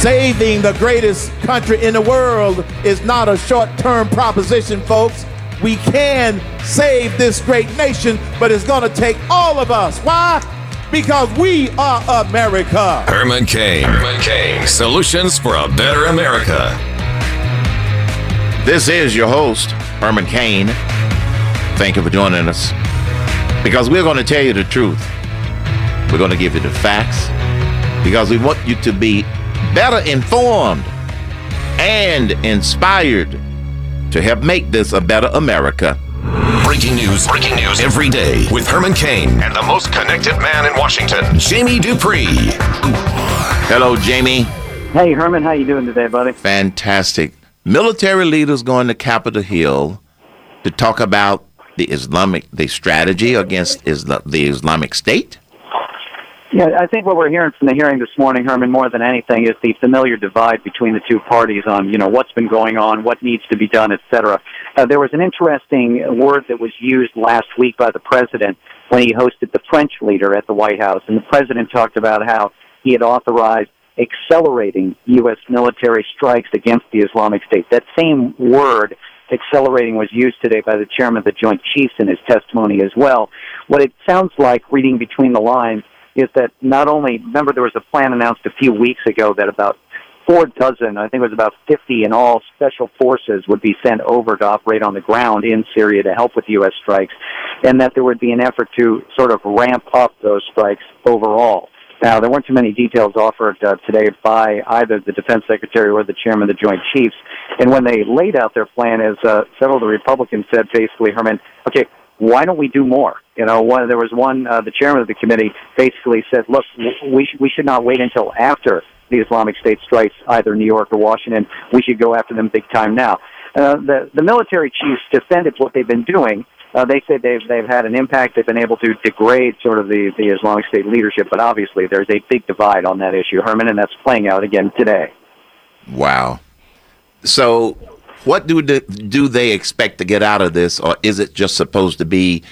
Saving the greatest country in the world is not a short term proposition, folks. We can save this great nation, but it's going to take all of us. Why? Because we are America. Herman Cain. Herman Cain. Solutions for a better America. This is your host, Herman Cain. Thank you for joining us. Because we're going to tell you the truth. We're going to give you the facts. Because we want you to be better informed and inspired to help make this a better America. Breaking news, breaking news every day with Herman Cain and the most connected man in Washington, Jamie Dupree. Hello, Jamie. Hey, Herman, how you doing today, buddy? Fantastic. Military leaders going to Capitol Hill to talk about the Islamic, the strategy against Isla- the Islamic State. Yeah, I think what we're hearing from the hearing this morning, Herman, more than anything, is the familiar divide between the two parties on, you know, what's been going on, what needs to be done, et cetera. Uh, there was an interesting word that was used last week by the president when he hosted the French leader at the White House, and the president talked about how he had authorized accelerating U.S. military strikes against the Islamic State. That same word accelerating was used today by the chairman of the Joint Chiefs in his testimony as well. What it sounds like, reading between the lines, is that not only, remember there was a plan announced a few weeks ago that about four dozen, I think it was about 50 in all, special forces would be sent over to operate on the ground in Syria to help with U.S. strikes, and that there would be an effort to sort of ramp up those strikes overall. Now, there weren't too many details offered uh, today by either the defense secretary or the chairman of the Joint Chiefs. And when they laid out their plan, as uh, several of the Republicans said, basically, Herman, okay, why don't we do more? You know, one, there was one, uh, the chairman of the committee basically said, look, we, sh- we should not wait until after the Islamic State strikes either New York or Washington. We should go after them big time now. Uh, the, the military chiefs defended what they've been doing. Uh, they said they've they've had an impact. They've been able to degrade sort of the the Islamic State leadership, but obviously there's a big divide on that issue, Herman, and that's playing out again today. Wow. So, what do the, do they expect to get out of this, or is it just supposed to be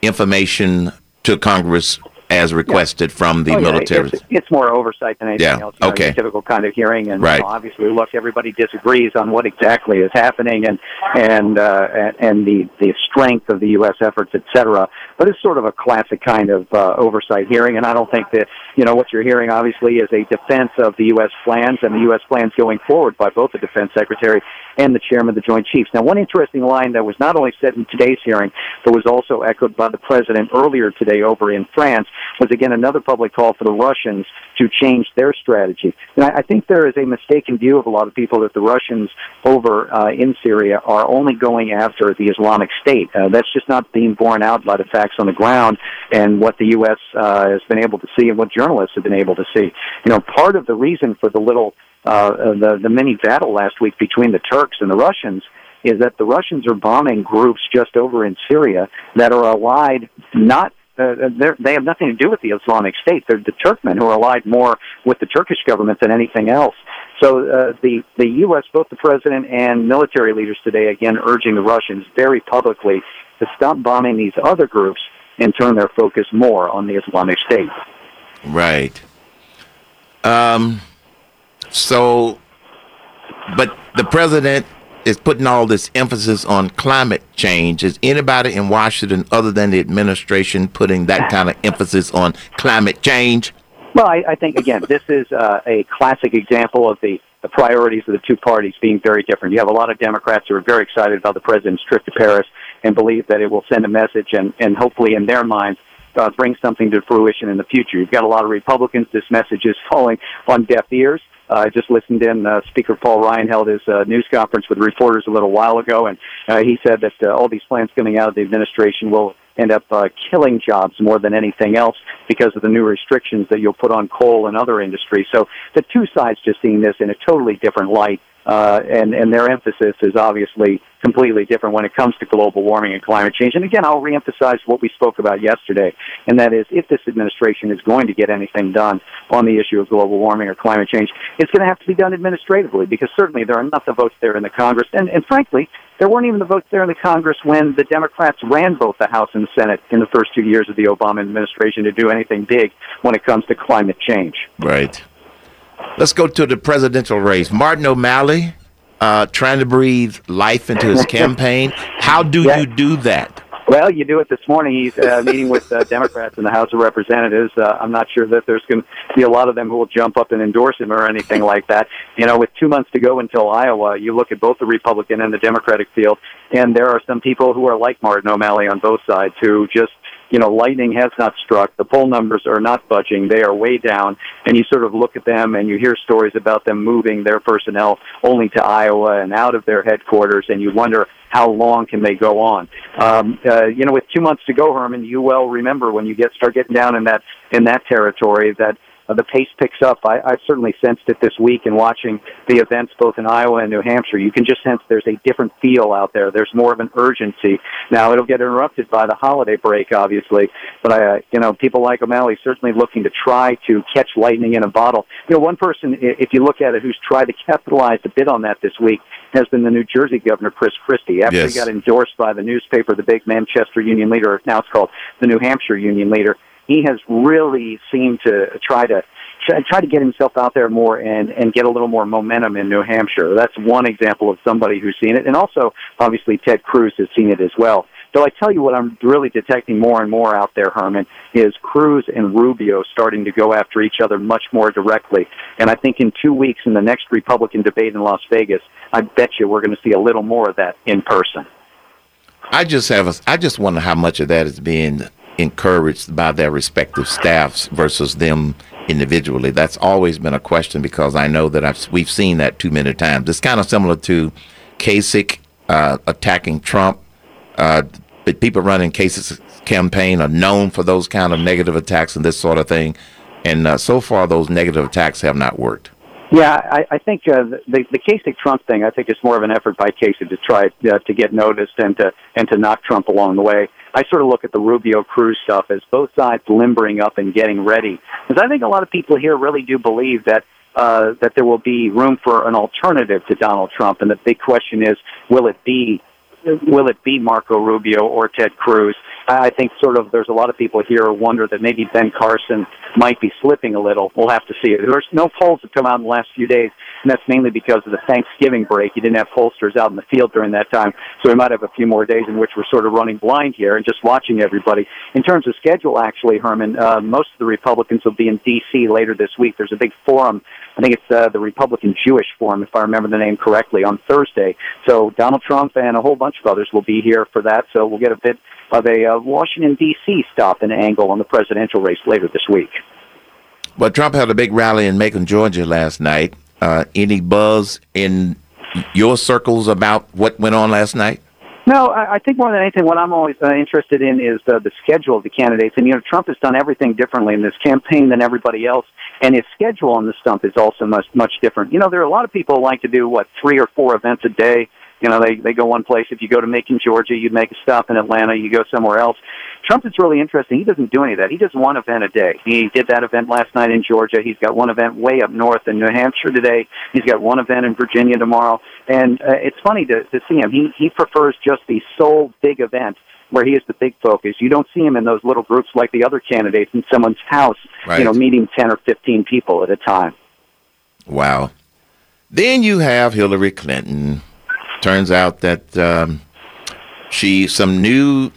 information to Congress as requested yeah. from the oh, yeah. military? It's, it's, more oversight than anything yeah. else. You know, okay. typical kind of hearing, and right. you know, obviously, look, everybody disagrees on what exactly is happening and and uh, and the the strength of the U.S. efforts, et cetera. But it's sort of a classic kind of uh, oversight hearing, and I don't think that you know what you're hearing. Obviously, is a defense of the U.S. plans and the U.S. plans going forward by both the defense secretary and the chairman of the Joint Chiefs. Now, one interesting line that was not only said in today's hearing, but was also echoed by the president earlier today over in France, was again another public call for the Russians to change their strategy. And I, I think there is a mistaken view of a lot of people that the Russians over uh, in Syria are only going after the Islamic State. Uh, that's just not being borne out by the facts on the ground and what the U.S. Uh, has been able to see and what journalists have been able to see. You know, part of the reason for the little uh, the the mini battle last week between the Turks and the Russians is that the Russians are bombing groups just over in Syria that are allied not uh, they have nothing to do with the Islamic State. They're the Turkmen who are allied more with the Turkish government than anything else. So uh, the the U.S., both the president and military leaders today, again urging the Russians very publicly to stop bombing these other groups and turn their focus more on the Islamic State. Right. Um. So, but the president is putting all this emphasis on climate change. Is anybody in Washington other than the administration putting that kind of emphasis on climate change? Well, I, I think again, this is uh, a classic example of the, the priorities of the two parties being very different. You have a lot of Democrats who are very excited about the president's trip to Paris and believe that it will send a message and, and hopefully in their minds uh, bring something to fruition in the future. You've got a lot of Republicans. This message is falling on deaf ears. Uh, I just listened in. Uh, Speaker Paul Ryan held his uh, news conference with reporters a little while ago, and uh, he said that uh, all these plans coming out of the administration will end up uh, killing jobs more than anything else because of the new restrictions that you'll put on coal and other industries. So the two sides just seeing this in a totally different light uh, and and their emphasis is obviously completely different when it comes to global warming and climate change. And again, I'll reemphasize what we spoke about yesterday, and that is if this administration is going to get anything done on the issue of global warming or climate change, it's going to have to be done administratively because certainly there are enough of votes there in the Congress, and and frankly. There weren't even the votes there in the Congress when the Democrats ran both the House and the Senate in the first two years of the Obama administration to do anything big when it comes to climate change. Right. Let's go to the presidential race. Martin O'Malley uh, trying to breathe life into his campaign. How do yeah. you do that? Well, you do it this morning. He's uh, meeting with uh, Democrats in the House of Representatives. Uh, I'm not sure that there's going to be a lot of them who will jump up and endorse him or anything like that. You know, with two months to go until Iowa, you look at both the Republican and the Democratic field, and there are some people who are like Martin O'Malley on both sides who just you know, lightning has not struck. The poll numbers are not budging. They are way down. And you sort of look at them and you hear stories about them moving their personnel only to Iowa and out of their headquarters, and you wonder how long can they go on? Um, uh, you know, with two months to go, Herman, you well remember when you get start getting down in that in that territory that uh, the pace picks up. I, I certainly sensed it this week in watching the events both in Iowa and New Hampshire. You can just sense there's a different feel out there. There's more of an urgency. Now it'll get interrupted by the holiday break, obviously, but I, uh, you know, people like O'Malley certainly looking to try to catch lightning in a bottle. You know, one person, if you look at it, who's tried to capitalize a bit on that this week has been the New Jersey governor, Chris Christie. After yes. he got endorsed by the newspaper, the big Manchester Union Leader, now it's called the New Hampshire Union Leader, he has really seemed to try to try to get himself out there more and and get a little more momentum in New Hampshire. That's one example of somebody who's seen it, and also obviously Ted Cruz has seen it as well. So I tell you what I'm really detecting more and more out there, Herman, is Cruz and Rubio starting to go after each other much more directly. And I think in two weeks in the next Republican debate in Las Vegas, I bet you we're going to see a little more of that in person. I just have a, I just wonder how much of that is being encouraged by their respective staffs versus them individually. That's always been a question because I know that I've, we've seen that too many times. It's kind of similar to Kasich uh, attacking Trump. Uh, but people running Kasich's campaign are known for those kind of negative attacks and this sort of thing. And uh, so far, those negative attacks have not worked. Yeah, I, I think uh, the the Kasich Trump thing. I think is more of an effort by Kasich to try uh, to get noticed and to and to knock Trump along the way. I sort of look at the Rubio Cruz stuff as both sides limbering up and getting ready, because I think a lot of people here really do believe that uh, that there will be room for an alternative to Donald Trump, and the big question is, will it be will it be Marco Rubio or Ted Cruz? I think sort of there's a lot of people here who wonder that maybe Ben Carson might be slipping a little. We'll have to see. There's no polls that come out in the last few days, and that's mainly because of the Thanksgiving break. You didn't have pollsters out in the field during that time, so we might have a few more days in which we're sort of running blind here and just watching everybody. In terms of schedule, actually, Herman, uh, most of the Republicans will be in D.C. later this week. There's a big forum. I think it's uh, the Republican Jewish Forum, if I remember the name correctly, on Thursday. So Donald Trump and a whole bunch of others will be here for that. So we'll get a bit of a uh, Washington, D.C. stop and angle on the presidential race later this week. Well, Trump had a big rally in Macon, Georgia last night. Uh, any buzz in your circles about what went on last night? No, I, I think more than anything, what I'm always uh, interested in is uh, the schedule of the candidates. And you know, Trump has done everything differently in this campaign than everybody else, and his schedule on the stump is also much much different. You know, there are a lot of people who like to do what three or four events a day. You know, they they go one place. If you go to Macon, Georgia, you make a stop in Atlanta. You go somewhere else. Trump is really interesting. He doesn't do any of that. He does one event a day. He did that event last night in Georgia. He's got one event way up north in New Hampshire today. He's got one event in Virginia tomorrow. And uh, it's funny to to see him. He he prefers just the sole big event where he is the big focus. You don't see him in those little groups like the other candidates in someone's house, right. you know, meeting 10 or 15 people at a time. Wow. Then you have Hillary Clinton turns out that um, she some new.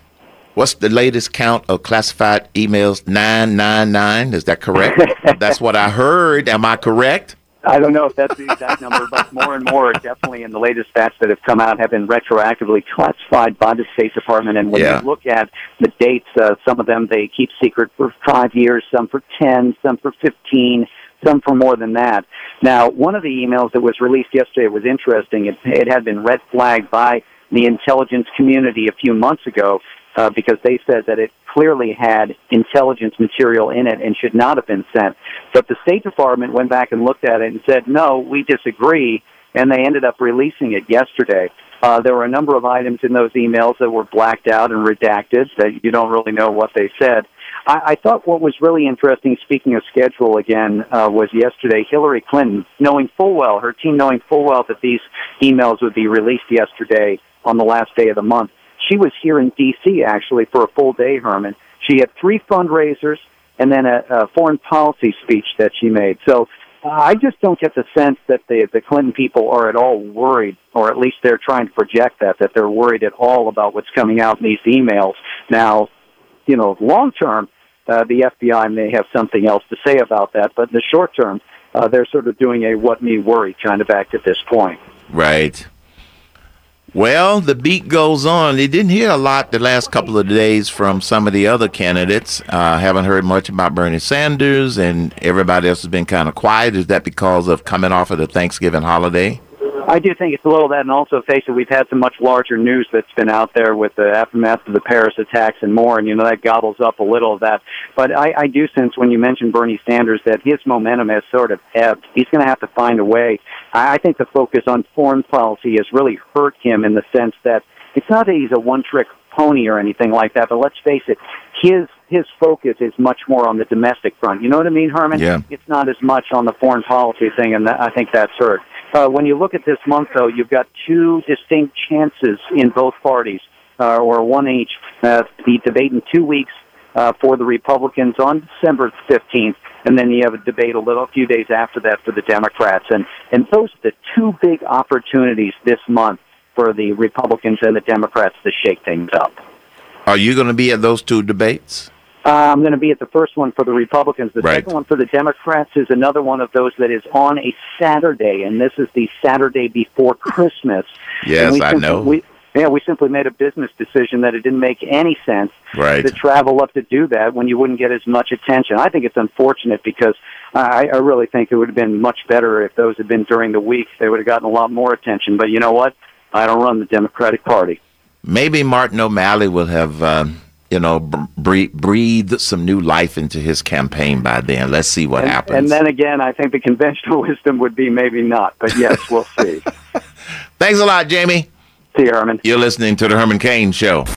What's the latest count of classified emails? Nine nine nine. Is that correct? That's what I heard. Am I correct? I don't know if that's the exact number, but more and more, definitely in the latest stats that have come out, have been retroactively classified by the State Department. And when yeah. you look at the dates, uh, some of them they keep secret for five years, some for ten, some for fifteen some for more than that. Now, one of the emails that was released yesterday was interesting. It, it had been red flagged by the intelligence community a few months ago uh, because they said that it clearly had intelligence material in it and should not have been sent. But the State Department went back and looked at it and said, no, we disagree, and they ended up releasing it yesterday. Uh, there were a number of items in those emails that were blacked out and redacted that you don't really know what they said. I, I thought what was really interesting, speaking of schedule again, uh, was yesterday Hillary Clinton, knowing full well, her team knowing full well that these emails would be released yesterday on the last day of the month. She was here in D.C. actually for a full day, Herman. She had three fundraisers and then a, a foreign policy speech that she made. So I just don't get the sense that the the Clinton people are at all worried, or at least they're trying to project that that they're worried at all about what's coming out in these emails. Now, you know, long term, uh, the FBI may have something else to say about that, but in the short term, uh, they're sort of doing a "what me worry" kind of act at this point. Right. Well, the beat goes on. They didn't hear a lot the last couple of days from some of the other candidates. Uh, haven't heard much about Bernie Sanders, and everybody else has been kind of quiet. Is that because of coming off of the Thanksgiving holiday? I do think it's a little of that, and also face it, we've had some much larger news that's been out there with the aftermath of the Paris attacks and more, and you know that gobbles up a little of that. But I, I do sense when you mention Bernie Sanders that his momentum has sort of ebbed. He's going to have to find a way. I, I think the focus on foreign policy has really hurt him in the sense that it's not that he's a one-trick pony or anything like that, but let's face it, his his focus is much more on the domestic front. You know what I mean, Herman? Yeah. It's not as much on the foreign policy thing, and that, I think that's hurt. Uh, when you look at this month, though, you've got two distinct chances in both parties, uh, or one each. Uh, the debate in two weeks uh, for the Republicans on December 15th, and then you have a debate a little a few days after that for the Democrats. And and those are the two big opportunities this month for the Republicans and the Democrats to shake things up. Are you going to be at those two debates? Uh, I'm going to be at the first one for the Republicans. The Right. second one for the Democrats is another one of those that is on a Saturday, and this is the Saturday before Christmas. Yes, I simply- know. We, yeah, we simply made a business decision that it didn't make any sense Right. to travel up to do that when you wouldn't get as much attention. I think it's unfortunate because I, I really think it would have been much better if those had been during the week. They would have gotten a lot more attention. But you know what? I don't run the Democratic Party. Maybe Martin O'Malley will have, uh, you know, b- breathe, some new life into his campaign by then. Let's see what And, happens. and then again, I think the conventional wisdom would be maybe not. But yes, we'll see. Thanks a lot, Jamie. see you, Herman. You're listening to the Herman Cain Show.